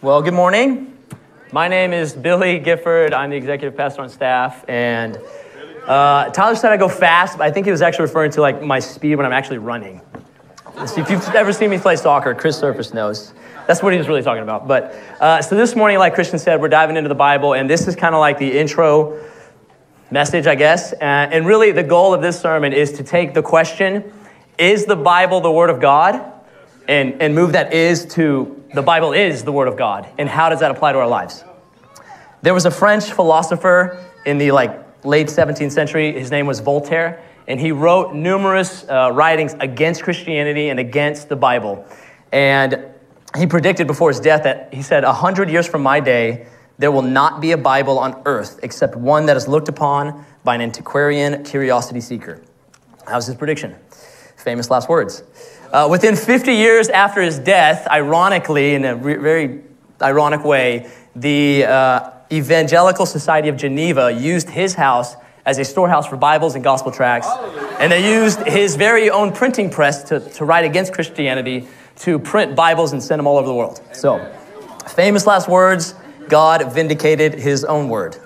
Well, good morning. My name is Billy Gifford. I'm the executive pastor on staff. And uh, Tyler said I go fast, but I think he was actually referring to like my speed when I'm actually running. If you've ever seen me play soccer, Chris Surface knows. That's what he was really talking about. But uh, so this morning, like Christian said, we're diving into the Bible, and this is kind of like the intro message, I guess. Uh, and really, the goal of this sermon is to take the question Is the Bible the Word of God? And, and move that is to the Bible is the Word of God. And how does that apply to our lives? There was a French philosopher in the like late 17th century. His name was Voltaire. And he wrote numerous uh, writings against Christianity and against the Bible. And he predicted before his death that he said, A hundred years from my day, there will not be a Bible on earth except one that is looked upon by an antiquarian curiosity seeker. That was his prediction. Famous last words. Uh, within 50 years after his death, ironically, in a re- very ironic way, the uh, Evangelical Society of Geneva used his house as a storehouse for Bibles and gospel tracts. And they used his very own printing press to, to write against Christianity to print Bibles and send them all over the world. So, famous last words God vindicated his own word.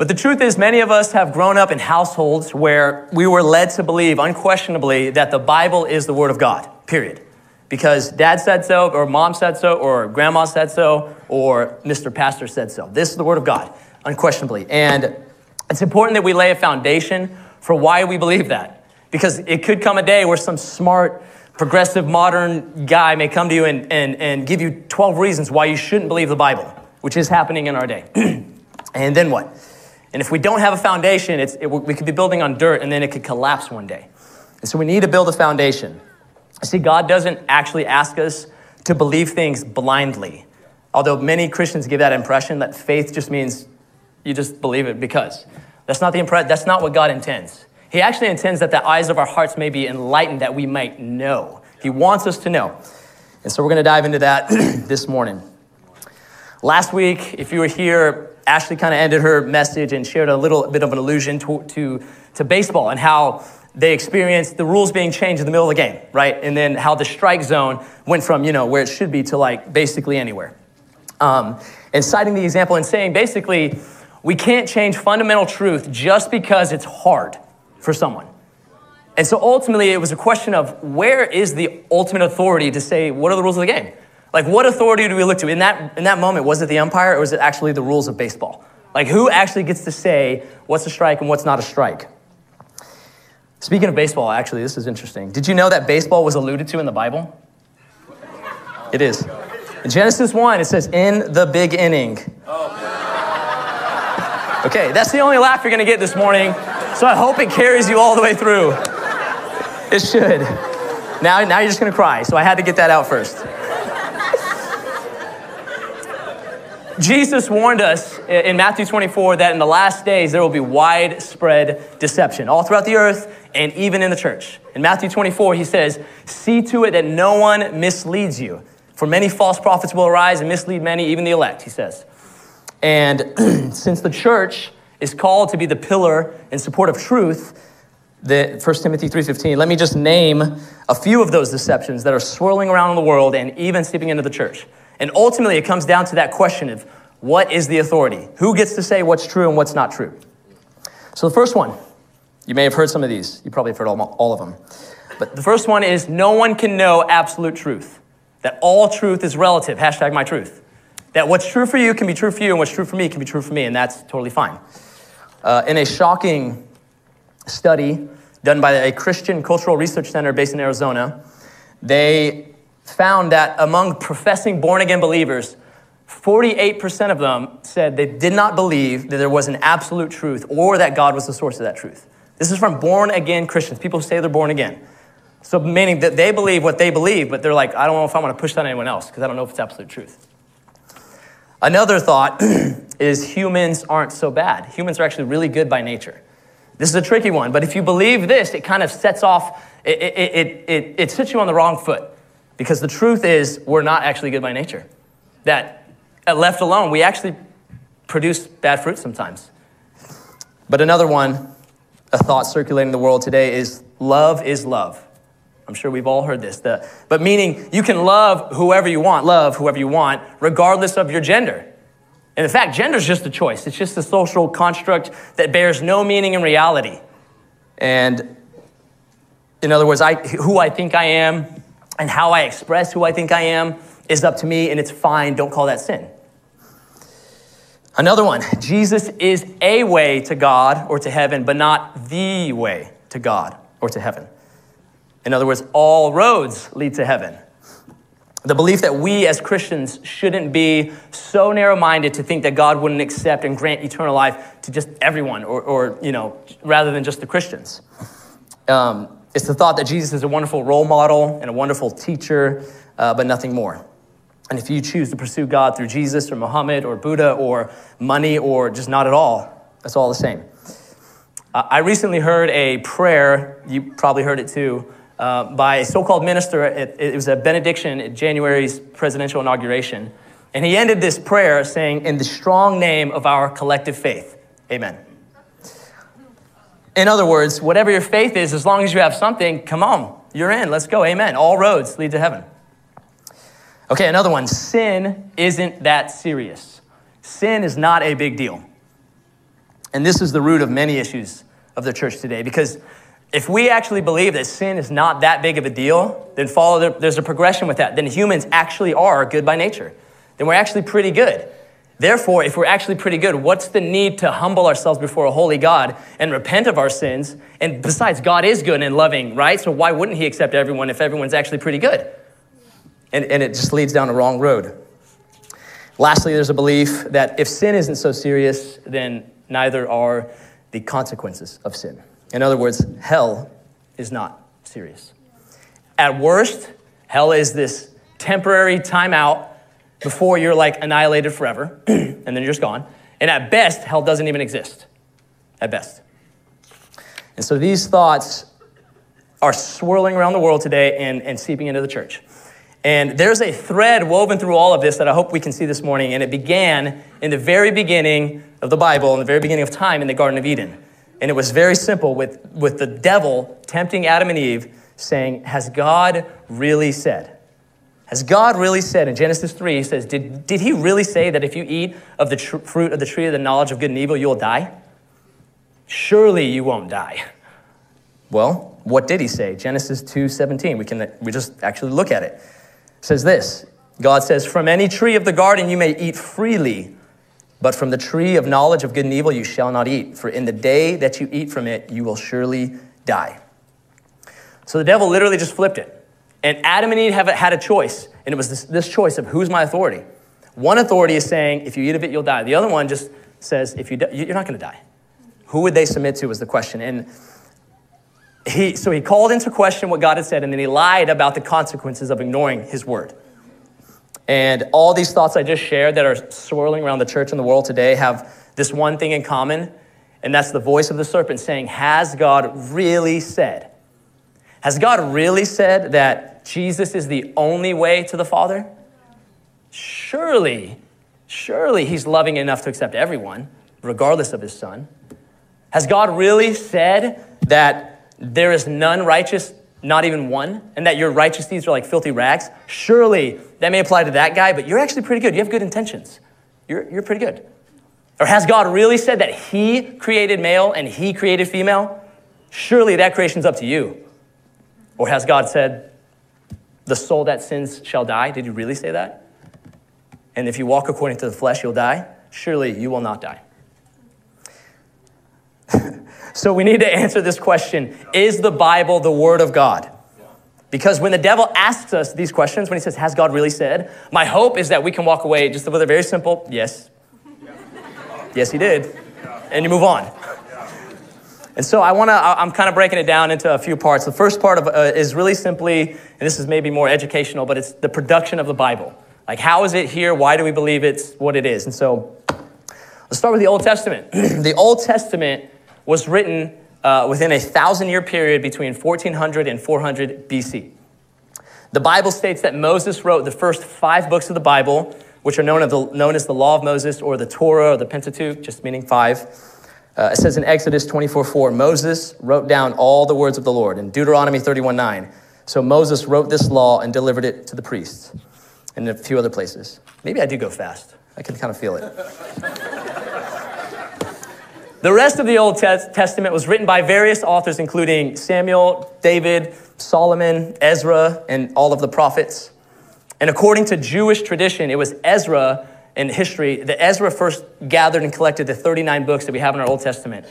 But the truth is, many of us have grown up in households where we were led to believe unquestionably that the Bible is the Word of God, period. Because dad said so, or mom said so, or grandma said so, or Mr. Pastor said so. This is the Word of God, unquestionably. And it's important that we lay a foundation for why we believe that. Because it could come a day where some smart, progressive, modern guy may come to you and, and, and give you 12 reasons why you shouldn't believe the Bible which is happening in our day. and then what? And if we don't have a foundation, it, we could be building on dirt and then it could collapse one day. And so we need to build a foundation. See, God doesn't actually ask us to believe things blindly. Although many Christians give that impression that faith just means you just believe it because. That's not the impre- that's not what God intends. He actually intends that the eyes of our hearts may be enlightened that we might know. He wants us to know. And so we're going to dive into that this morning. Last week, if you were here, Ashley kind of ended her message and shared a little bit of an allusion to, to, to baseball and how they experienced the rules being changed in the middle of the game, right? And then how the strike zone went from, you know, where it should be to like basically anywhere. Um, and citing the example and saying basically, we can't change fundamental truth just because it's hard for someone. And so ultimately, it was a question of where is the ultimate authority to say, what are the rules of the game? Like, what authority do we look to? In that, in that moment, was it the umpire or was it actually the rules of baseball? Like, who actually gets to say what's a strike and what's not a strike? Speaking of baseball, actually, this is interesting. Did you know that baseball was alluded to in the Bible? It is. In Genesis 1, it says, in the big inning. Okay, that's the only laugh you're gonna get this morning, so I hope it carries you all the way through. It should. Now, now you're just gonna cry, so I had to get that out first. Jesus warned us in Matthew 24 that in the last days there will be widespread deception all throughout the earth and even in the church. In Matthew 24, he says, See to it that no one misleads you. For many false prophets will arise and mislead many, even the elect, he says. And since the church is called to be the pillar and support of truth, the 1 Timothy 3:15, let me just name a few of those deceptions that are swirling around in the world and even seeping into the church. And ultimately, it comes down to that question of what is the authority? Who gets to say what's true and what's not true? So, the first one, you may have heard some of these. You probably have heard all, of them. But the first one is no one can know absolute truth. That all truth is relative. Hashtag my truth. That what's true for you can be true for you, and what's true for me can be true for me, and that's totally fine. Uh, in a shocking study done by a Christian Cultural Research Center based in Arizona, they found that among professing born again believers, 48% of them said they did not believe that there was an absolute truth or that God was the source of that truth. This is from born again Christians, people who say they're born again. So, meaning that they believe what they believe, but they're like, I don't know if I want to push that on anyone else because I don't know if it's absolute truth. Another thought is humans aren't so bad. Humans are actually really good by nature. This is a tricky one, but if you believe this, it kind of sets off, it, it, it, it, it sets you on the wrong foot. Because the truth is, we're not actually good by nature. That left alone, we actually produce bad fruit sometimes. But another one, a thought circulating the world today is love is love. I'm sure we've all heard this. The, but meaning you can love whoever you want, love whoever you want, regardless of your gender. And in fact, gender is just a choice. It's just a social construct that bears no meaning in reality. And in other words, I, who I think I am and how I express who I think I am is up to me, and it's fine. Don't call that sin. Another one Jesus is a way to God or to heaven, but not the way to God or to heaven. In other words, all roads lead to heaven. The belief that we as Christians shouldn't be so narrow minded to think that God wouldn't accept and grant eternal life to just everyone, or, or you know, rather than just the Christians. Um, it's the thought that Jesus is a wonderful role model and a wonderful teacher, uh, but nothing more. And if you choose to pursue God through Jesus or Muhammad or Buddha or money or just not at all, that's all the same. Uh, I recently heard a prayer, you probably heard it too, uh, by a so called minister. It, it, was a benediction at January's presidential inauguration. And he ended this prayer saying, In the strong name of our collective faith, amen. In other words, whatever your faith is, as long as you have something, come on, you're in, let's go, amen. All roads lead to heaven. Okay, another one sin isn't that serious. Sin is not a big deal. And this is the root of many issues of the church today because if we actually believe that sin is not that big of a deal, then follow the, there's a progression with that. Then humans actually are good by nature. Then we're actually pretty good. Therefore, if we're actually pretty good, what's the need to humble ourselves before a holy God and repent of our sins? And besides, God is good and loving, right? So why wouldn't He accept everyone if everyone's actually pretty good? And, and it just leads down the wrong road. Lastly, there's a belief that if sin isn't so serious, then neither are the consequences of sin. In other words, hell is not serious. At worst, hell is this temporary timeout before you're like annihilated forever, and then you're just gone. And at best, hell doesn't even exist. At best. And so these thoughts are swirling around the world today and, and seeping into the church. And there's a thread woven through all of this that I hope we can see this morning. And it began in the very beginning of the Bible, in the very beginning of time in the Garden of Eden. And it was very simple with, with the devil tempting Adam and Eve, saying, Has God really said? Has God really said in Genesis 3, he says, Did, did he really say that if you eat of the tr- fruit of the tree of the knowledge of good and evil, you'll die? Surely you won't die. Well, what did he say? Genesis 2:17. We can we just actually look at it. it. Says this. God says, "From any tree of the garden you may eat freely, but from the tree of knowledge of good and evil you shall not eat, for in the day that you eat from it, you will surely die. So the devil literally just flipped it. And Adam and Eve have, had a choice, and it was this, this choice of who's my authority. One authority is saying, if you eat of it, you'll die. The other one just says, if you you're not going to die. Who would they submit to was the question. And he, so he called into question what God had said, and then he lied about the consequences of ignoring his word. And all these thoughts I just shared that are swirling around the church and the world today have this one thing in common, and that's the voice of the serpent saying, Has God really said? Has God really said that Jesus is the only way to the Father? Surely, surely He's loving enough to accept everyone, regardless of His Son. Has God really said that there is none righteous, not even one, and that your righteous deeds are like filthy rags? Surely that may apply to that guy, but you're actually pretty good. You have good intentions. You're, you're pretty good. Or has God really said that He created male and He created female? Surely that creation's up to you. Or has God said, the soul that sins shall die? Did He really say that? And if you walk according to the flesh, you'll die? Surely you will not die. so we need to answer this question Is the Bible the Word of God? Because when the devil asks us these questions, when he says, Has God really said? My hope is that we can walk away just with a very simple, Yes. Yes, he did. And you move on. And so I want to, I'm kind of breaking it down into a few parts. The first part of, uh, is really simply, and this is maybe more educational, but it's the production of the Bible. Like, how is it here? Why do we believe it's what it is? And so let's start with the Old Testament. the Old Testament was written uh, within a thousand year period between 1400 and 400 BC. The Bible states that Moses wrote the first five books of the Bible, which are known, the, known as the Law of Moses or the Torah or the Pentateuch, just meaning five. Uh, it says in Exodus 24 4, Moses wrote down all the words of the Lord. In Deuteronomy 31 9, So Moses wrote this law and delivered it to the priests and a few other places. Maybe I do go fast. I can kind of feel it. the rest of the Old Testament was written by various authors, including Samuel, David, Solomon, Ezra, and all of the prophets. And according to Jewish tradition, it was Ezra in history that Ezra first gathered and collected the 39 books that we have in our Old Testament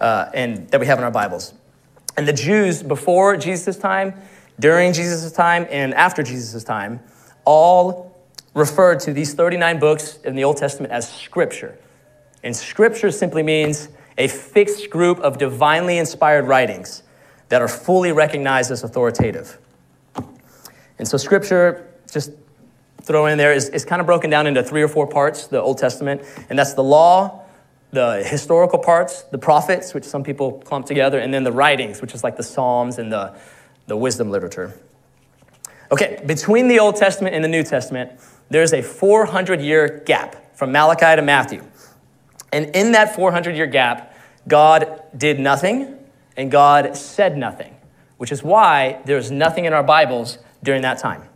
uh, and that we have in our Bibles. And the Jews before Jesus' time, during Jesus' time, and after Jesus' time, all referred to these 39 books in the Old Testament as Scripture. And Scripture simply means a fixed group of divinely inspired writings that are fully recognized as authoritative. And so, Scripture, just throw in there, is, is kind of broken down into three or four parts, the Old Testament, and that's the law, the historical parts, the prophets, which some people clump together, and then the writings, which is like the Psalms and the, the wisdom literature. Okay, between the Old Testament and the New Testament, there's a 400 year gap from Malachi to Matthew. And in that 400 year gap, God did nothing and God said nothing, which is why there's nothing in our Bibles during that time.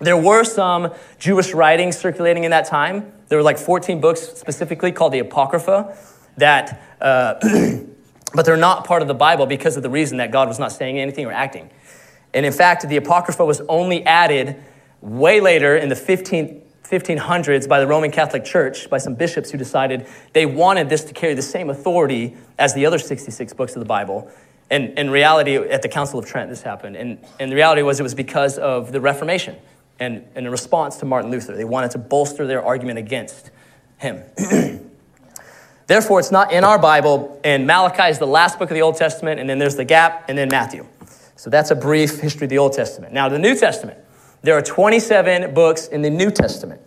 There were some Jewish writings circulating in that time. There were like 14 books specifically called the Apocrypha that, uh, but they're not part of the Bible because of the reason that God was not saying anything or acting. And in fact, the Apocrypha was only added way later in the 15th, 1500s by the Roman Catholic Church, by some bishops who decided they wanted this to carry the same authority as the other 66 books of the Bible. And in reality, at the Council of Trent, this happened. And, and the reality was it was because of the Reformation and, and in response to Martin Luther. They wanted to bolster their argument against him. Therefore, it's not in our Bible, and Malachi is the last book of the Old Testament, and then there's the gap, and then Matthew. So that's a brief history of the Old Testament. Now, the New Testament. There are 27 books in the New Testament,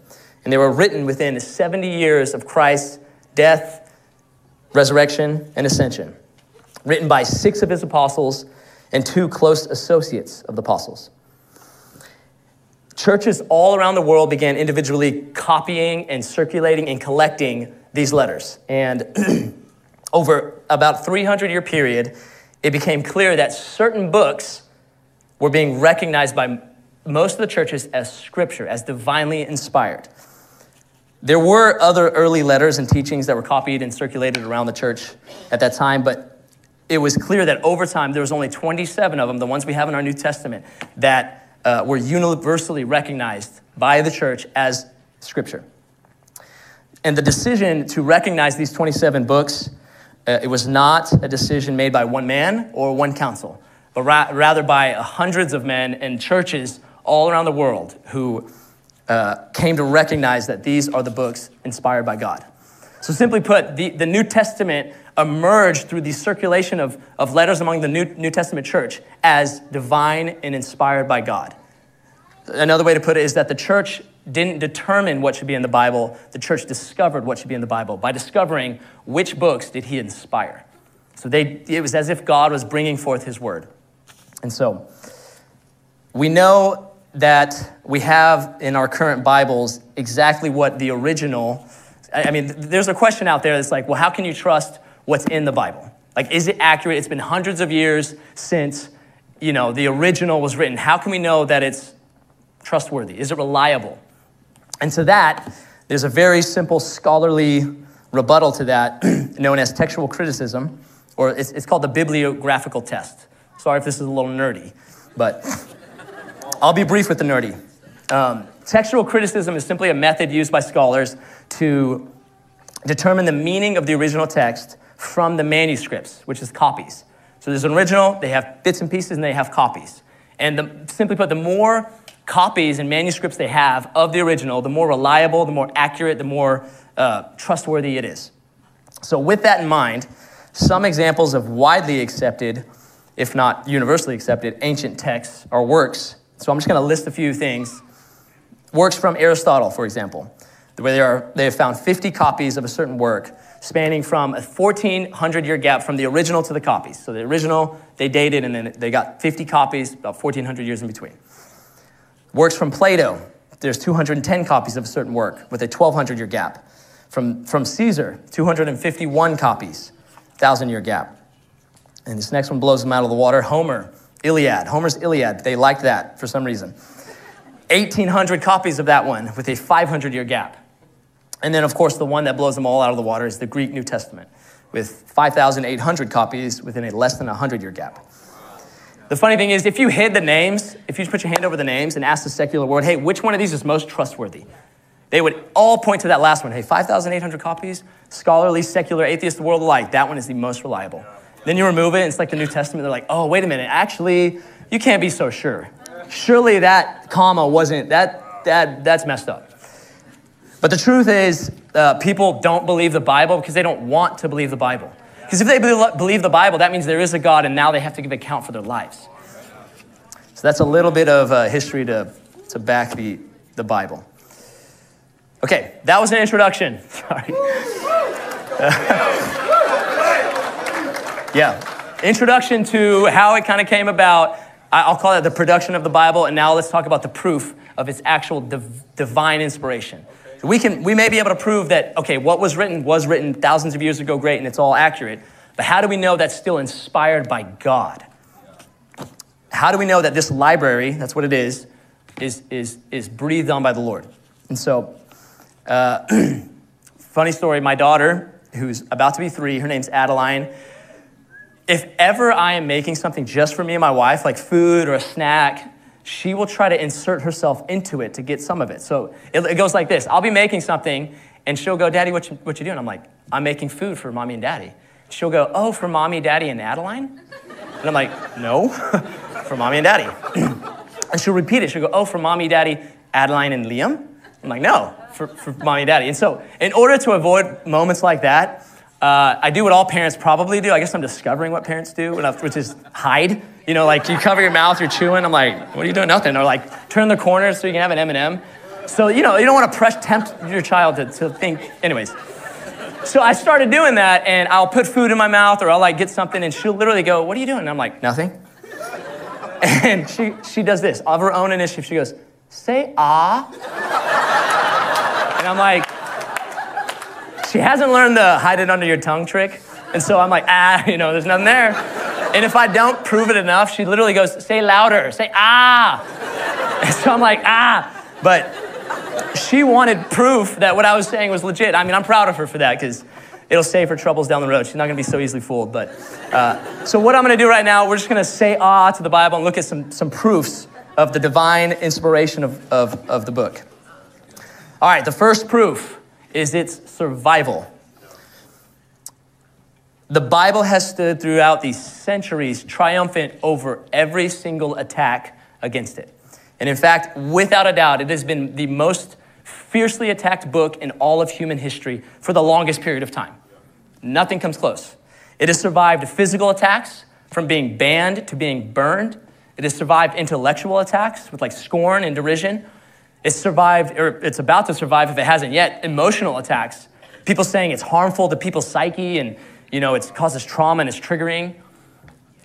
and they were written within 70 years of Christ's death, resurrection, and ascension. Written by six of his apostles and two close associates of the apostles. Churches all around the world began individually copying and circulating and collecting these letters. And over about 300 year period, it became clear that certain books were being recognized by most of the churches as scripture, as divinely inspired. There were other early letters and teachings that were copied and circulated around the church at that time, but it was clear that over time there was only 27 of them, the ones we have in our New Testament, that uh, were universally recognized by the church as scripture. And the decision to recognize these 27 books uh, it was not a decision made by one man or one council, but ra- rather by hundreds of men and churches all around the world who uh, came to recognize that these are the books inspired by God. So, simply put, the, the New Testament emerged through the circulation of, of letters among the New, New Testament church as divine and inspired by God. Another way to put it is that the church didn't determine what should be in the Bible, the church discovered what should be in the Bible by discovering which books did he inspire. So they, it was as if God was bringing forth his word. And so we know that we have in our current Bibles exactly what the original, I mean, there's a question out there that's like, well, how can you trust what's in the Bible? Like, is it accurate? It's been hundreds of years since, you know, the original was written. How can we know that it's trustworthy? Is it reliable? And to that, there's a very simple scholarly rebuttal to that known as textual criticism, or it's, it's called the bibliographical test. Sorry if this is a little nerdy, but I'll be brief with the nerdy. Um, textual criticism is simply a method used by scholars to determine the meaning of the original text from the manuscripts, which is copies. So there's an original, they have bits and pieces, and they have copies. And the, simply put, the more copies and manuscripts they have of the original, the more reliable, the more accurate, the more uh, trustworthy it is. So, with that in mind, some examples of widely accepted, if not universally accepted, ancient texts or works. So, I'm just going to list a few things. Works from Aristotle, for example, where they, are, they have found 50 copies of a certain work spanning from a 1400 year gap from the original to the copies. So, the original, they dated, and then they got 50 copies, about 1400 years in between. Works from Plato, there's 210 copies of a certain work with a 1200 year gap. From, from Caesar, 251 copies, 1,000 year gap. And this next one blows them out of the water. Homer, Iliad, Homer's Iliad. They liked that for some reason. 1,800 copies of that one with a 500 year gap. And then, of course, the one that blows them all out of the water is the Greek New Testament with 5,800 copies within a less than 100 year gap. The funny thing is, if you hid the names, if you just put your hand over the names and ask the secular world, hey, which one of these is most trustworthy? They would all point to that last one. Hey, 5,800 copies, scholarly, secular, atheist, the world alike. That one is the most reliable. Then you remove it, and it's like the New Testament. They're like, oh, wait a minute. Actually, you can't be so sure. Surely that comma wasn't, that, that, that's messed up. But the truth is, uh, people don't believe the Bible because they don't want to believe the Bible. Because if they believe the Bible, that means there is a God and now they have to give account for their lives. So that's a little bit of uh, history to, to back the, the Bible. Okay, that was an introduction. Sorry. yeah, introduction to how it kind of came about. I'll call it the production of the Bible, and now let's talk about the proof of its actual div- divine inspiration. We, can, we may be able to prove that, okay, what was written was written thousands of years ago, great, and it's all accurate. But how do we know that's still inspired by God? How do we know that this library, that's what it is, is, is, is breathed on by the Lord? And so, uh, funny story my daughter, who's about to be three, her name's Adeline. If ever I am making something just for me and my wife, like food or a snack, she will try to insert herself into it to get some of it. So it, it goes like this I'll be making something, and she'll go, Daddy, what you, what you doing? I'm like, I'm making food for mommy and daddy. She'll go, Oh, for mommy, daddy, and Adeline? And I'm like, No, for mommy and daddy. and she'll repeat it. She'll go, Oh, for mommy, daddy, Adeline, and Liam? I'm like, No, for, for mommy and daddy. And so, in order to avoid moments like that, uh, I do what all parents probably do. I guess I'm discovering what parents do, which is hide. You know, like you cover your mouth, you're chewing. I'm like, what are you doing? Nothing. Or like turn the corner so you can have an M&M. So, you know, you don't want to press, tempt your child to, to think. Anyways. So I started doing that, and I'll put food in my mouth, or I'll like get something, and she'll literally go, "What are you doing?" And I'm like, "Nothing." And she she does this of her own initiative. She goes, "Say ah," and I'm like, she hasn't learned the hide it under your tongue trick, and so I'm like, ah, you know, there's nothing there. And if I don't prove it enough, she literally goes, say louder, say ah. And so I'm like, ah. But she wanted proof that what I was saying was legit. I mean, I'm proud of her for that because it'll save her troubles down the road. She's not going to be so easily fooled. But uh, so what I'm going to do right now, we're just going to say ah to the Bible and look at some, some proofs of the divine inspiration of, of, of the book. All right, the first proof is its survival. The Bible has stood throughout these centuries triumphant over every single attack against it. And in fact, without a doubt, it has been the most fiercely attacked book in all of human history for the longest period of time. Nothing comes close. It has survived physical attacks, from being banned to being burned. It has survived intellectual attacks with like scorn and derision. It's survived, or it's about to survive if it hasn't yet, emotional attacks. People saying it's harmful to people's psyche and you know, it causes trauma and it's triggering.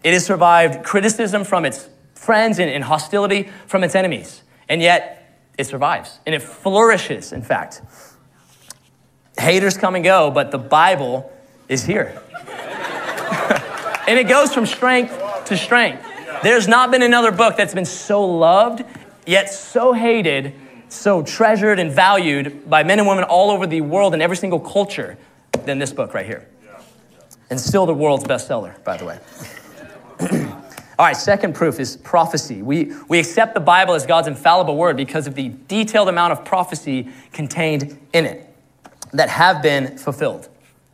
It has survived criticism from its friends and, and hostility from its enemies. And yet, it survives and it flourishes, in fact. Haters come and go, but the Bible is here. and it goes from strength to strength. There's not been another book that's been so loved, yet so hated, so treasured and valued by men and women all over the world in every single culture than this book right here and still the world's bestseller, by the way. All right, second proof is prophecy. We, we accept the Bible as God's infallible word because of the detailed amount of prophecy contained in it that have been fulfilled.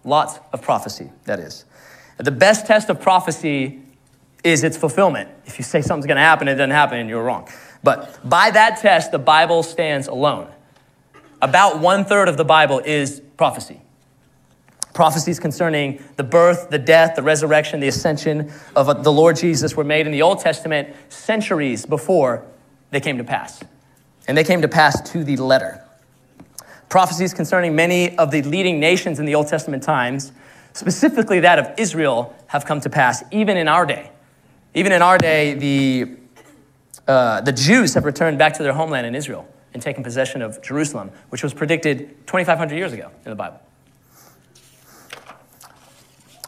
Lots of prophecy, that is. The best test of prophecy is its fulfillment. If you say something's going to happen, it doesn't happen, and you're wrong. But by that test, the Bible stands alone. About one third of the Bible is prophecy prophecies concerning the birth, the death, the resurrection, the ascension of the Lord Jesus were made in the Old Testament centuries before they came to pass. And they came to pass to the letter. Prophecies concerning many of the leading nations in the Old Testament times, specifically that of Israel, have come to pass even in our day. Even in our day, the, uh, the Jews have returned back to their homeland in Israel and taken possession of Jerusalem, which was predicted 2,500 years ago in the Bible.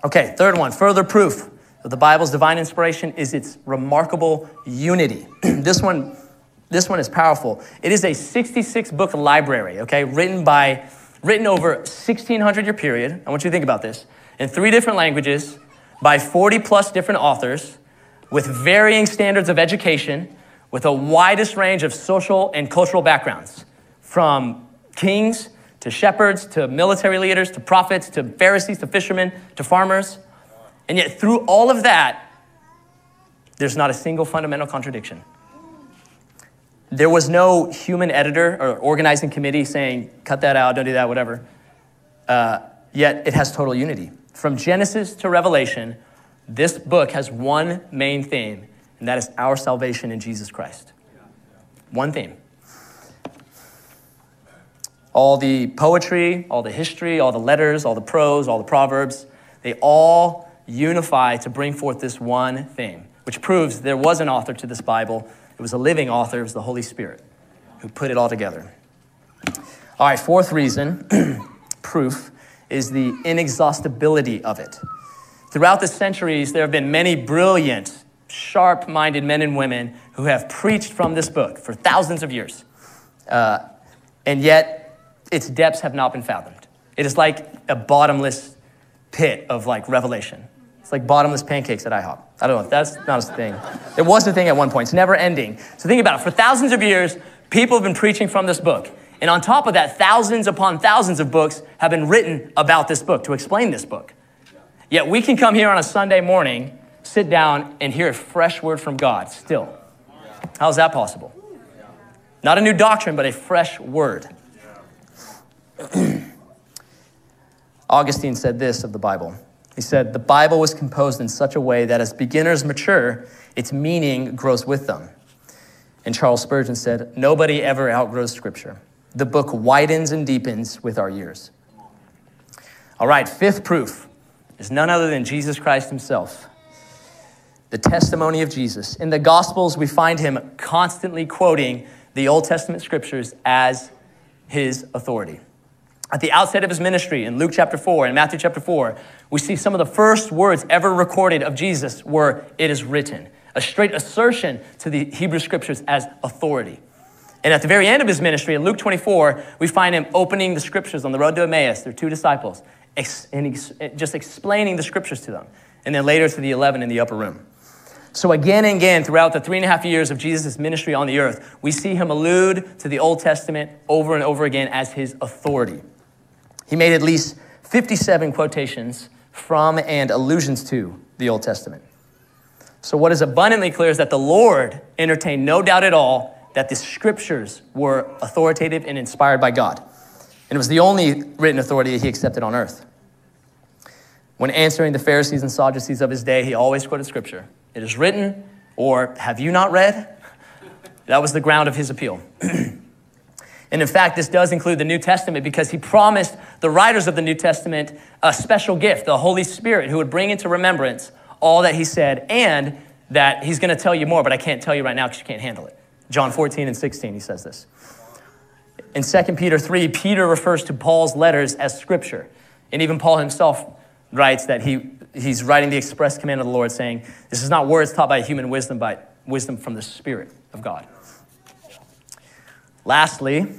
Okay, third one, further proof of the Bible's divine inspiration is its remarkable unity. this one this one is powerful. It is a 66 book library, okay, written by written over 1600 year period. I want you to think about this. In three different languages by 40 plus different authors with varying standards of education with a widest range of social and cultural backgrounds from kings to shepherds to military leaders to prophets to Pharisees to fishermen to farmers. And yet, through all of that, there's not a single fundamental contradiction. There was no human editor or organizing committee saying, cut that out, don't do that, whatever. Uh, yet, it has total unity. From Genesis to Revelation, this book has one main theme, and that is our salvation in Jesus Christ. One theme. All the poetry, all the history, all the letters, all the prose, all the proverbs, they all unify to bring forth this one theme, which proves there was an author to this Bible. It was a living author, it was the Holy Spirit who put it all together. All right, fourth reason, proof, is the inexhaustibility of it. Throughout the centuries, there have been many brilliant, sharp minded men and women who have preached from this book for thousands of years. Uh, and yet, its depths have not been fathomed. It is like a bottomless pit of like revelation. It's like bottomless pancakes at IHOP. I don't know if that's not a thing. It was a thing at one point. It's never ending. So think about it. For thousands of years, people have been preaching from this book. And on top of that, thousands upon thousands of books have been written about this book to explain this book. Yet we can come here on a Sunday morning, sit down, and hear a fresh word from God still. How's that possible? Not a new doctrine, but a fresh word. Augustine said this of the Bible. He said, The Bible was composed in such a way that as beginners mature, its meaning grows with them. And Charles Spurgeon said, Nobody ever outgrows Scripture. The book widens and deepens with our years. All right, fifth proof is none other than Jesus Christ himself. The testimony of Jesus. In the Gospels, we find him constantly quoting the Old Testament scriptures as his authority. At the outset of his ministry, in Luke chapter 4 and Matthew chapter 4, we see some of the first words ever recorded of Jesus were, It is written, a straight assertion to the Hebrew scriptures as authority. And at the very end of his ministry, in Luke 24, we find him opening the scriptures on the road to Emmaus, their two disciples, and eh, just explaining the scriptures to them. And then later to the 11 in the upper room. So, again and again, throughout the three and a half years of Jesus' ministry on the earth, we see him allude to the Old Testament over and over again as his authority. He made at least 57 quotations from and allusions to the Old Testament. So, what is abundantly clear is that the Lord entertained no doubt at all that the scriptures were authoritative and inspired by God. And it was the only written authority that he accepted on earth. When answering the Pharisees and Sadducees of his day, he always quoted scripture. It is written, or have you not read? That was the ground of his appeal. and in fact, this does include the New Testament because he promised the writers of the New Testament a special gift, the Holy Spirit, who would bring into remembrance all that he said and that he's going to tell you more, but I can't tell you right now because you can't handle it. John 14 and 16, he says this. In 2 Peter 3, Peter refers to Paul's letters as scripture. And even Paul himself writes that he, he's writing the express command of the Lord, saying, This is not words taught by human wisdom, but wisdom from the Spirit of God. Lastly,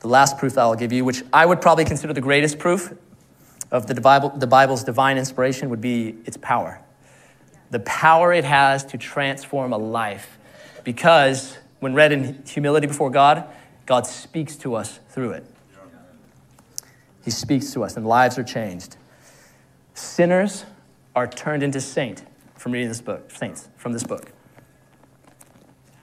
the last proof that I'll give you, which I would probably consider the greatest proof of the, Bible, the Bible's divine inspiration, would be its power. The power it has to transform a life because when read in humility before God, God speaks to us through it. He speaks to us, and lives are changed. Sinners are turned into saint from reading this book, saints from this book.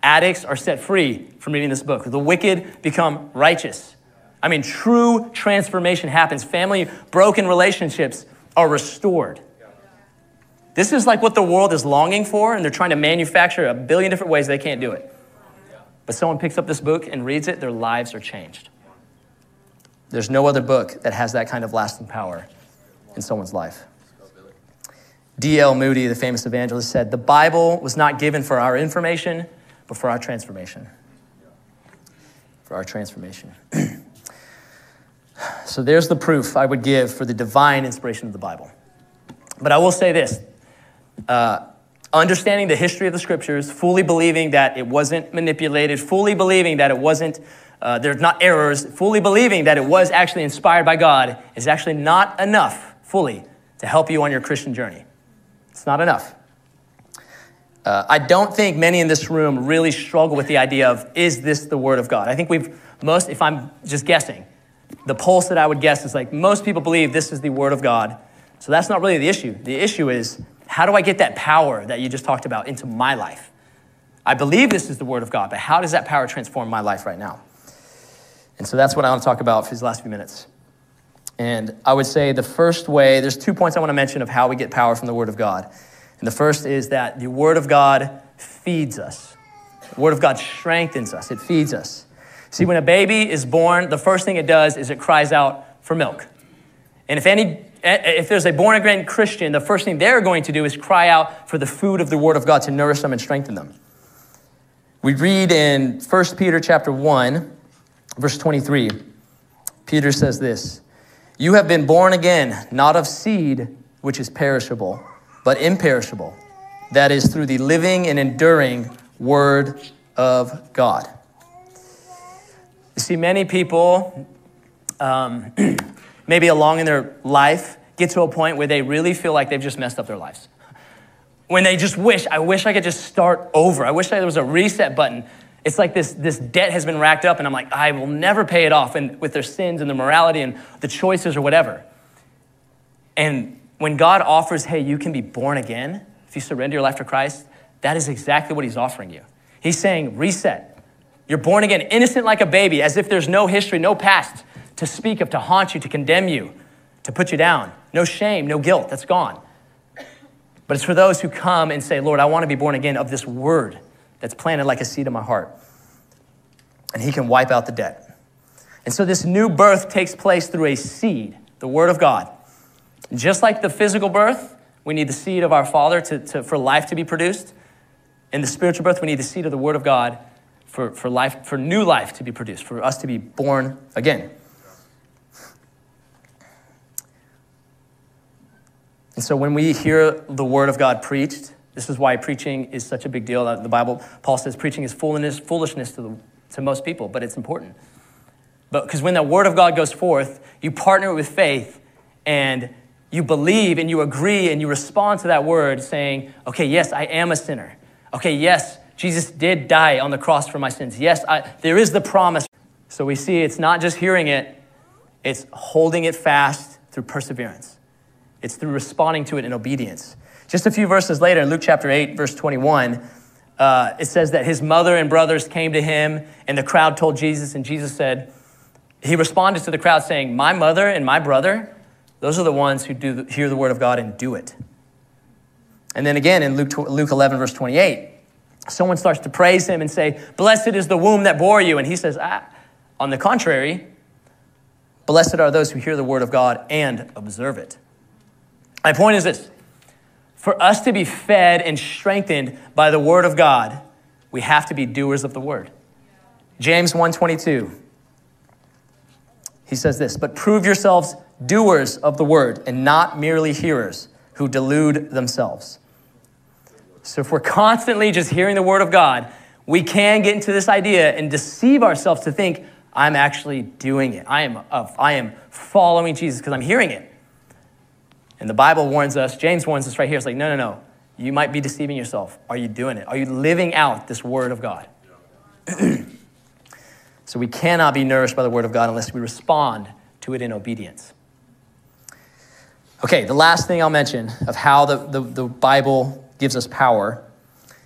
Addicts are set free from reading this book. The wicked become righteous. I mean, true transformation happens. Family broken relationships are restored. This is like what the world is longing for, and they're trying to manufacture a billion different ways they can't do it. But someone picks up this book and reads it, their lives are changed. There's no other book that has that kind of lasting power in someone's life. D.L. Moody, the famous evangelist, said, The Bible was not given for our information, but for our transformation. For our transformation. so there's the proof I would give for the divine inspiration of the Bible. But I will say this uh, understanding the history of the scriptures, fully believing that it wasn't manipulated, fully believing that it wasn't, uh, there's not errors, fully believing that it was actually inspired by God is actually not enough fully to help you on your Christian journey. It's not enough. Uh, I don't think many in this room really struggle with the idea of, is this the Word of God? I think we've, most, if I'm just guessing, the pulse that I would guess is like most people believe this is the Word of God. So that's not really the issue. The issue is, how do I get that power that you just talked about into my life? I believe this is the Word of God, but how does that power transform my life right now? And so that's what I want to talk about for these last few minutes. And I would say the first way, there's two points I want to mention of how we get power from the Word of God. And the first is that the Word of God feeds us. The Word of God strengthens us, it feeds us. See, when a baby is born, the first thing it does is it cries out for milk. And if any eh, eh, if there's a born again Christian, the first thing they're going to do is cry out for the food of the Word of God to nourish them and strengthen them. We read in 1 Peter chapter 1, verse 23. Peter says this You have been born again, not of seed which is perishable but imperishable. That is through the living and enduring Word of God. You see, many people, um, maybe along in their life, get to a point where they really feel like they've just messed up their lives. When they just wish, I wish I could just start over. I wish there was a reset button. It's like this, this debt has been racked up, and I'm like, I will never pay it off, and with their sins and their morality and the choices or whatever. And when God offers, hey, you can be born again if you surrender your life to Christ, that is exactly what He's offering you. He's saying, reset. You're born again, innocent like a baby, as if there's no history, no past to speak of, to haunt you, to condemn you, to put you down. No shame, no guilt, that's gone. But it's for those who come and say, Lord, I want to be born again of this word that's planted like a seed in my heart. And He can wipe out the debt. And so this new birth takes place through a seed, the Word of God. Just like the physical birth, we need the seed of our Father to, to, for life to be produced. In the spiritual birth, we need the seed of the Word of God for, for, life, for new life to be produced, for us to be born again. And so when we hear the Word of God preached, this is why preaching is such a big deal. The Bible, Paul says preaching is foolishness, foolishness to, the, to most people, but it's important. But because when the Word of God goes forth, you partner with faith and you believe and you agree and you respond to that word saying, okay, yes, I am a sinner. Okay, yes, Jesus did die on the cross for my sins. Yes, I, there is the promise. So we see it's not just hearing it, it's holding it fast through perseverance. It's through responding to it in obedience. Just a few verses later, in Luke chapter 8, verse 21, uh, it says that his mother and brothers came to him, and the crowd told Jesus, and Jesus said, He responded to the crowd saying, My mother and my brother those are the ones who do hear the word of God and do it. And then again in Luke, Luke 11, verse 28, someone starts to praise him and say, Blessed is the womb that bore you. And he says, ah, On the contrary, blessed are those who hear the word of God and observe it. My point is this for us to be fed and strengthened by the word of God, we have to be doers of the word. James 1:22. He says this, but prove yourselves doers of the word and not merely hearers who delude themselves. So, if we're constantly just hearing the word of God, we can get into this idea and deceive ourselves to think, I'm actually doing it. I am, uh, I am following Jesus because I'm hearing it. And the Bible warns us, James warns us right here. It's like, no, no, no. You might be deceiving yourself. Are you doing it? Are you living out this word of God? so we cannot be nourished by the word of God unless we respond to it in obedience. Okay, the last thing I'll mention of how the, the, the, Bible gives us power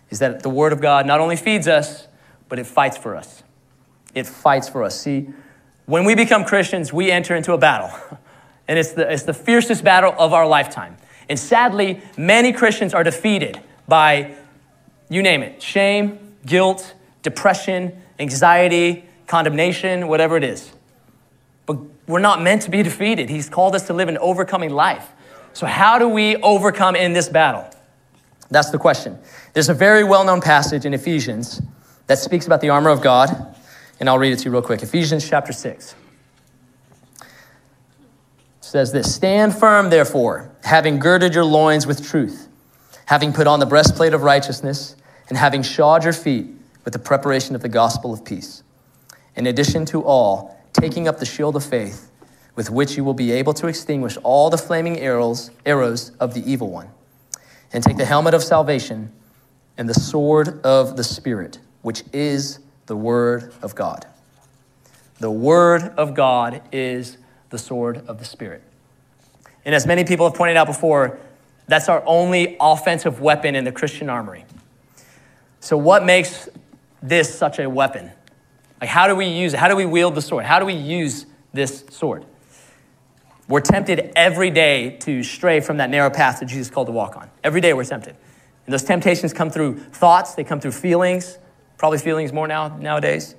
is that the Word of God not only feeds us, but it fights for us. It fights for us. See, when we become Christians, we enter into a battle, and it's the, it's the fiercest battle of our lifetime. And sadly, many Christians are defeated by, you name it, shame, guilt, depression, anxiety, condemnation, whatever it is. But we're not meant to be defeated. He's called us to live an overcoming life. So, how do we overcome in this battle? That's the question. There's a very well known passage in Ephesians that speaks about the armor of God, and I'll read it to you real quick. Ephesians chapter 6 it says this Stand firm, therefore, having girded your loins with truth, having put on the breastplate of righteousness, and having shod your feet with the preparation of the gospel of peace. In addition to all, taking up the shield of faith, with which you will be able to extinguish all the flaming arrows, arrows of the evil one. And take the helmet of salvation and the sword of the Spirit, which is the Word of God. The Word of God is the sword of the Spirit. And as many people have pointed out before, that's our only offensive weapon in the Christian armory. So, what makes this such a weapon? Like, how do we use it? How do we wield the sword? How do we use this sword? We're tempted every day to stray from that narrow path that Jesus called to walk on. Every day we're tempted. And those temptations come through thoughts, they come through feelings, probably feelings more now nowadays.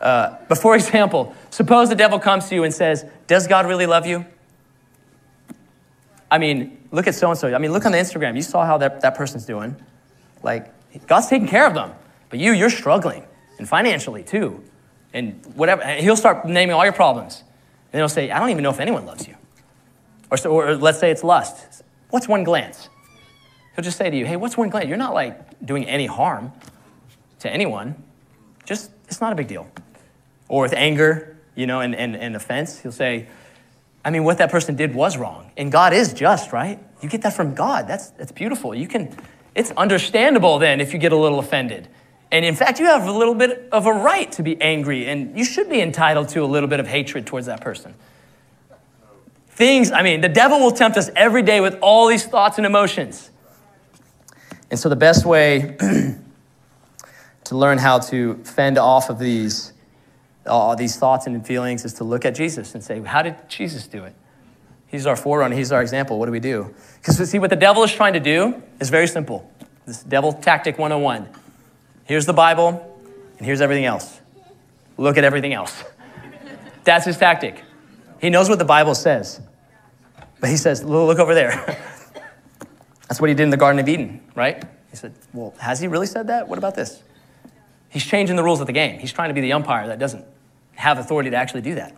Uh, but for example, suppose the devil comes to you and says, Does God really love you? I mean, look at so and so. I mean, look on the Instagram. You saw how that, that person's doing. Like, God's taking care of them. But you, you're struggling, and financially too. And whatever. And he'll start naming all your problems. And he'll say, I don't even know if anyone loves you. Or, so, or let's say it's lust. What's one glance? He'll just say to you, Hey, what's one glance? You're not like doing any harm to anyone. Just, it's not a big deal. Or with anger, you know, and, and, and offense, he'll say, I mean, what that person did was wrong. And God is just, right? You get that from God. That's, that's beautiful. You can, it's understandable then if you get a little offended. And in fact, you have a little bit of a right to be angry, and you should be entitled to a little bit of hatred towards that person. Things, I mean, the devil will tempt us every day with all these thoughts and emotions. And so, the best way to learn how to fend off of these, all these thoughts and feelings is to look at Jesus and say, How did Jesus do it? He's our forerunner, he's our example. What do we do? Because see, what the devil is trying to do is very simple. This devil tactic 101 Here's the Bible, and here's everything else. Look at everything else. That's his tactic. He knows what the Bible says, but he says, Look over there. That's what he did in the Garden of Eden, right? He said, Well, has he really said that? What about this? He's changing the rules of the game. He's trying to be the umpire that doesn't have authority to actually do that.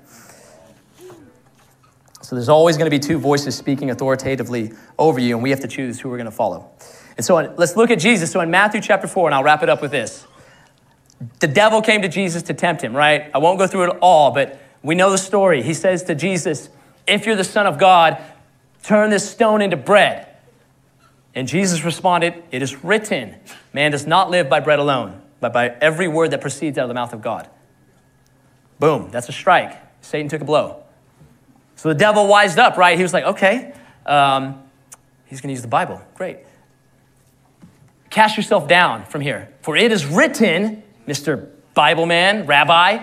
So there's always going to be two voices speaking authoritatively over you, and we have to choose who we're going to follow. And so let's look at Jesus. So in Matthew chapter 4, and I'll wrap it up with this. The devil came to Jesus to tempt him, right? I won't go through it all, but we know the story. He says to Jesus, If you're the Son of God, turn this stone into bread. And Jesus responded, It is written, man does not live by bread alone, but by every word that proceeds out of the mouth of God. Boom, that's a strike. Satan took a blow. So the devil wised up, right? He was like, Okay, um, he's going to use the Bible. Great. Cast yourself down from here. For it is written, Mr. Bible man, rabbi,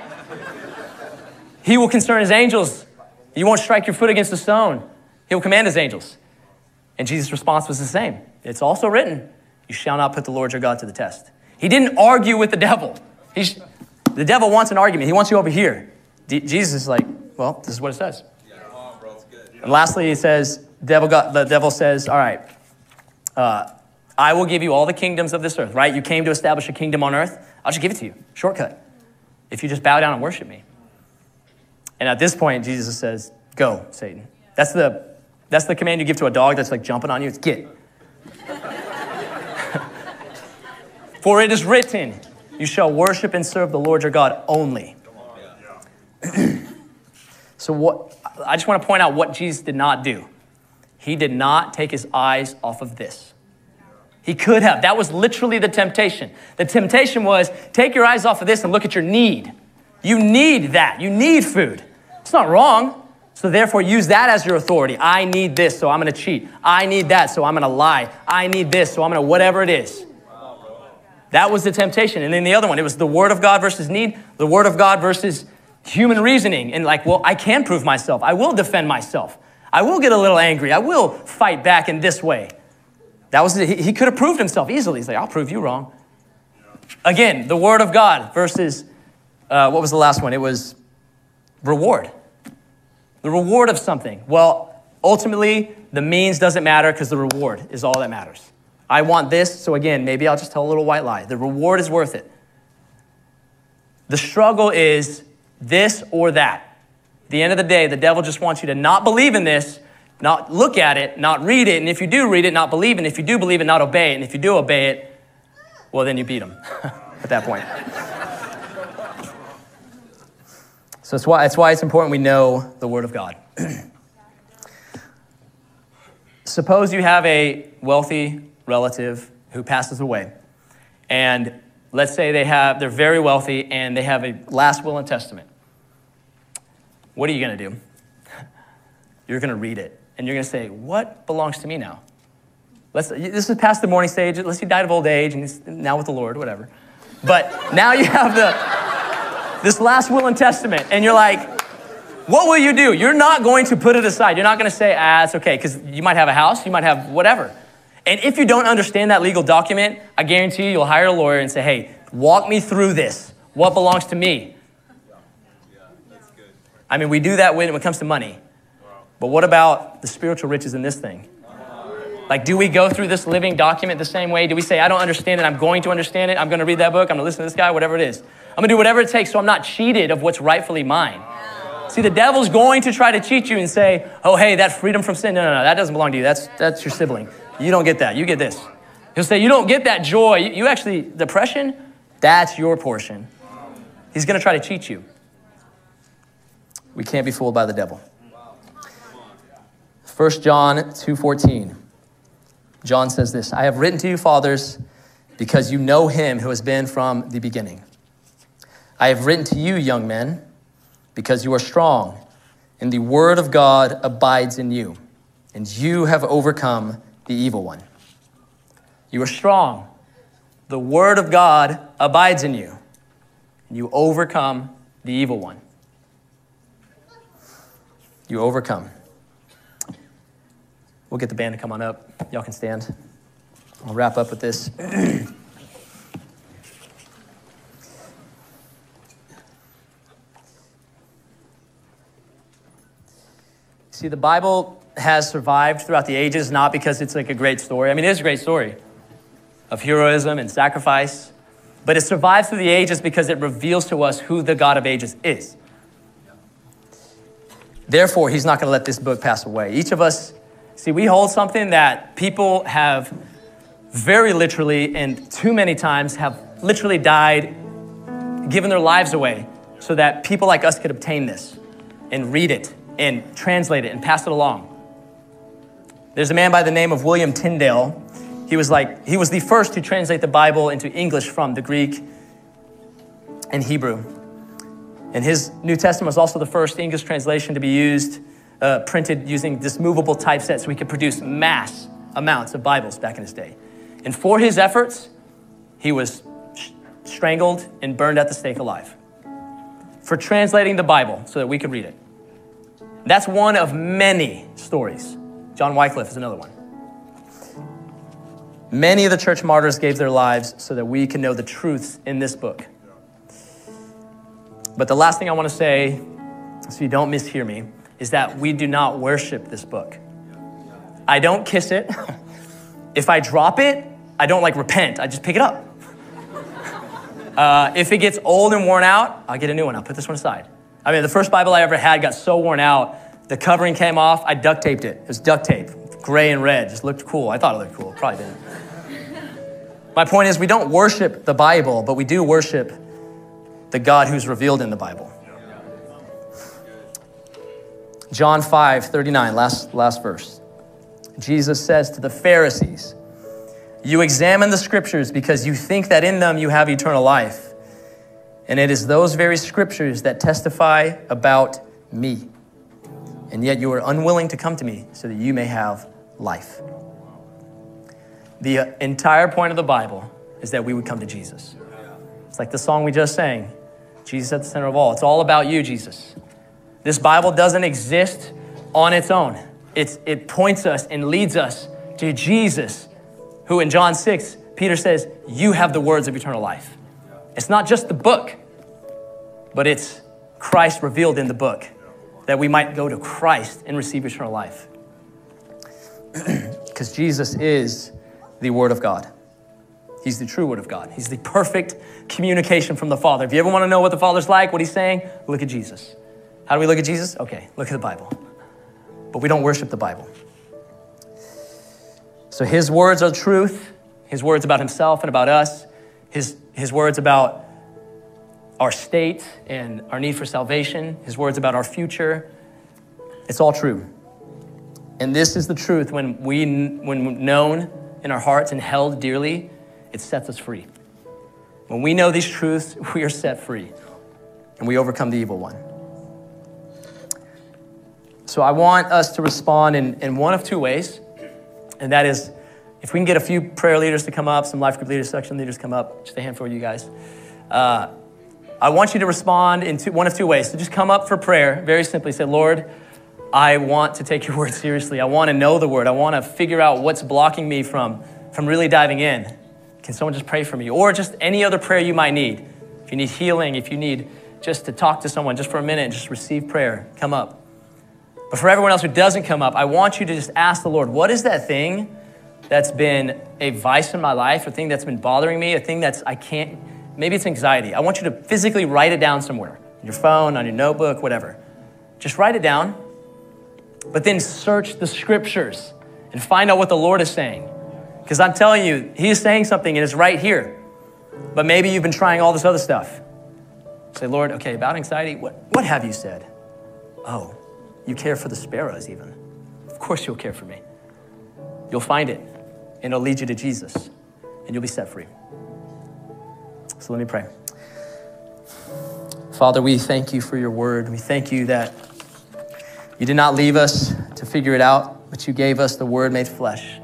he will concern his angels. You won't strike your foot against a stone. He will command his angels. And Jesus' response was the same. It's also written, You shall not put the Lord your God to the test. He didn't argue with the devil. The devil wants an argument. He wants you over here. D- Jesus is like, Well, this is what it says. And lastly, he says, devil got, the devil says, All right, uh, I will give you all the kingdoms of this earth, right? You came to establish a kingdom on earth. I'll just give it to you. Shortcut. If you just bow down and worship me. And at this point, Jesus says, Go, Satan. That's the, that's the command you give to a dog that's like jumping on you. It's get. For it is written, You shall worship and serve the Lord your God only. so, what, I just want to point out what Jesus did not do. He did not take his eyes off of this. He could have. That was literally the temptation. The temptation was take your eyes off of this and look at your need. You need that. You need food. It's not wrong. So therefore, use that as your authority. I need this, so I'm going to cheat. I need that, so I'm going to lie. I need this, so I'm going to whatever it is. That was the temptation. And then the other one, it was the word of God versus need, the word of God versus human reasoning. And like, well, I can prove myself. I will defend myself. I will get a little angry. I will fight back in this way. That was, he, he could have proved himself easily. He's like, I'll prove you wrong. Again, the word of God versus, uh, what was the last one? It was reward. The reward of something. Well, ultimately, the means doesn't matter because the reward is all that matters. I want this, so again, maybe I'll just tell a little white lie. The reward is worth it. The struggle is this or that. At the end of the day, the devil just wants you to not believe in this not look at it, not read it, and if you do read it, not believe it, and if you do believe it, not obey it, and if you do obey it, well, then you beat them at that point. so that's why, that's why it's important we know the Word of God. Suppose you have a wealthy relative who passes away, and let's say they have, they're very wealthy and they have a last will and testament. What are you going to do? You're going to read it and you're going to say, What belongs to me now? Let's, this is past the mourning stage. Unless you died of old age and he's now with the Lord, whatever. But now you have the, this last will and testament, and you're like, what will you do? You're not going to put it aside. You're not going to say, ah, it's okay, because you might have a house, you might have whatever. And if you don't understand that legal document, I guarantee you, you'll hire a lawyer and say, hey, walk me through this. What belongs to me? I mean, we do that when it comes to money. But what about the spiritual riches in this thing? Like, do we go through this living document the same way? Do we say, I don't understand it, I'm going to understand it, I'm going to read that book, I'm going to listen to this guy, whatever it is? I'm going to do whatever it takes so I'm not cheated of what's rightfully mine. See, the devil's going to try to cheat you and say, oh, hey, that freedom from sin, no, no, no, that doesn't belong to you. That's, that's your sibling. You don't get that. You get this. He'll say, you don't get that joy. You, you actually, depression, that's your portion. He's going to try to cheat you. We can't be fooled by the devil. 1 John 2:14. John says this, I have written to you fathers because you know him who has been from the beginning. I have written to you young men because you are strong and the word of God abides in you and you have overcome the evil one. You are strong. The word of God abides in you and you overcome the evil one. You overcome. We'll get the band to come on up. Y'all can stand. I'll wrap up with this. See, the Bible has survived throughout the ages not because it's like a great story. I mean, it is a great story of heroism and sacrifice, but it survives through the ages because it reveals to us who the God of ages is. Therefore, he's not going to let this book pass away. Each of us See, we hold something that people have very literally and too many times have literally died, given their lives away so that people like us could obtain this and read it and translate it and pass it along. There's a man by the name of William Tyndale. He was like, he was the first to translate the Bible into English from the Greek and Hebrew. And his New Testament was also the first English translation to be used uh, printed using this movable typeset so we could produce mass amounts of Bibles back in his day. And for his efforts, he was sh- strangled and burned at the stake alive for translating the Bible so that we could read it. That's one of many stories. John Wycliffe is another one. Many of the church martyrs gave their lives so that we can know the truths in this book. But the last thing I want to say, so you don't mishear me, is that we do not worship this book. I don't kiss it. if I drop it, I don't like repent, I just pick it up. Uh, if it gets old and worn out, I'll get a new one. I'll put this one aside. I mean, the first Bible I ever had got so worn out, the covering came off, I duct taped it. It was duct tape, gray and red, just looked cool. I thought it looked cool, probably didn't. My point is, we don't worship the Bible, but we do worship the God who's revealed in the Bible. John 5, 39, last, last verse. Jesus says to the Pharisees, You examine the scriptures because you think that in them you have eternal life. And it is those very scriptures that testify about me. And yet you are unwilling to come to me so that you may have life. The uh, entire point of the Bible is that we would come to Jesus. It's like the song we just sang Jesus at the center of all. It's all about you, Jesus. This Bible doesn't exist on its own. It's, it points us and leads us to Jesus, who in John 6, Peter says, You have the words of eternal life. It's not just the book, but it's Christ revealed in the book that we might go to Christ and receive eternal life. Because Jesus is the Word of God. He's the true Word of God. He's the perfect communication from the Father. If you ever want to know what the Father's like, what He's saying, look at Jesus. How do we look at Jesus? Okay, look at the Bible. but we don't worship the Bible. So his words are truth, his words about himself and about us, his, his words about our state and our need for salvation, his words about our future. It's all true. And this is the truth when we when known in our hearts and held dearly, it sets us free. When we know these truths, we are set free and we overcome the evil one. So I want us to respond in, in one of two ways, and that is if we can get a few prayer leaders to come up, some life group leaders, section leaders come up, just a handful of you guys. Uh, I want you to respond in two, one of two ways. So just come up for prayer, very simply say, Lord, I want to take your word seriously. I want to know the word. I want to figure out what's blocking me from, from really diving in. Can someone just pray for me? Or just any other prayer you might need. If you need healing, if you need just to talk to someone just for a minute, just receive prayer, come up. But for everyone else who doesn't come up, I want you to just ask the Lord, what is that thing that's been a vice in my life, a thing that's been bothering me, a thing that's I can't, maybe it's anxiety. I want you to physically write it down somewhere, on your phone, on your notebook, whatever. Just write it down, but then search the scriptures and find out what the Lord is saying. Because I'm telling you, He is saying something and it's right here. But maybe you've been trying all this other stuff. Say, Lord, okay, about anxiety, what, what have you said? Oh, you care for the sparrows, even. Of course, you'll care for me. You'll find it, and it'll lead you to Jesus, and you'll be set free. So let me pray. Father, we thank you for your word. We thank you that you did not leave us to figure it out, but you gave us the word made flesh.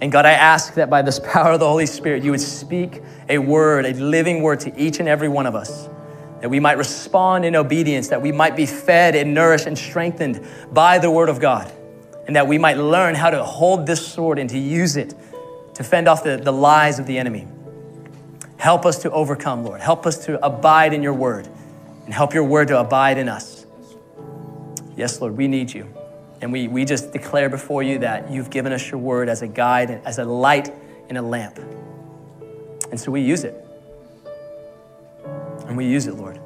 And God, I ask that by this power of the Holy Spirit, you would speak a word, a living word to each and every one of us, that we might respond in obedience, that we might be fed and nourished and strengthened by the word of God, and that we might learn how to hold this sword and to use it to fend off the, the lies of the enemy. Help us to overcome, Lord. Help us to abide in your word, and help your word to abide in us. Yes, Lord, we need you. And we, we just declare before you that you've given us your word as a guide, as a light and a lamp. And so we use it. And we use it, Lord.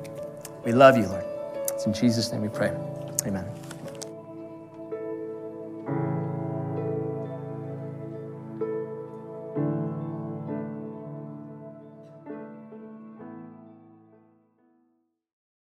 We love you, Lord. It's in Jesus' name we pray. Amen.